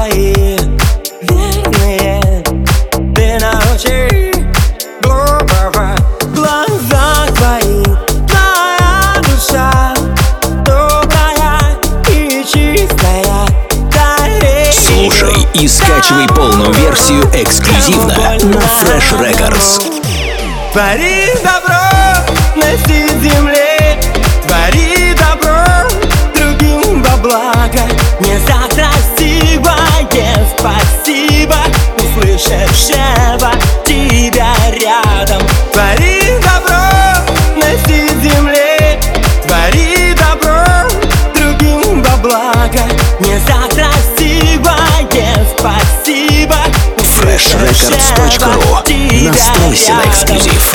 твои верные Ты научи глупого глаза твои Твоя душа добрая и чистая Дарей Слушай и скачивай полную версию эксклюзивно на Fresh Records. Пари добро на земле. Услышавшего тебя рядом. Твори добро на всей земле. Твори добро другим во благо. Не за красивое спасибо freshrecords.ru Настройся на эксклюзив.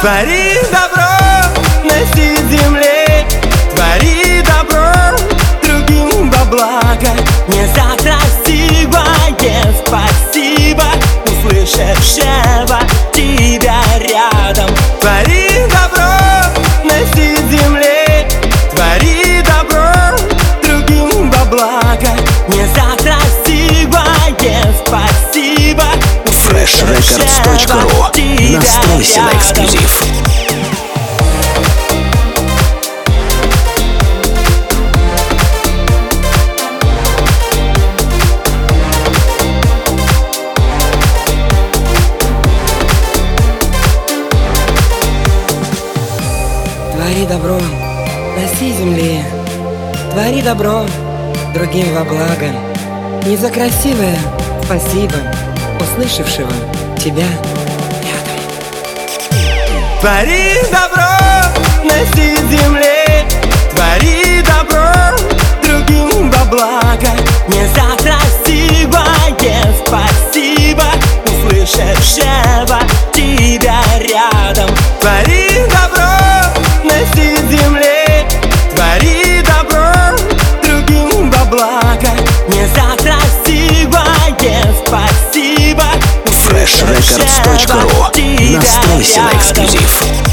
Твори добро на всей земле. Твори добро другим во благо. Не за красивое спасибо Услышавшего Настройся на эксклюзив. Твори добро на всей земле, Твори добро другим во благо. Не за красивое спасибо, услышавшего тебя. Твори добро на freshrecords.ru Настройся на эксклюзив.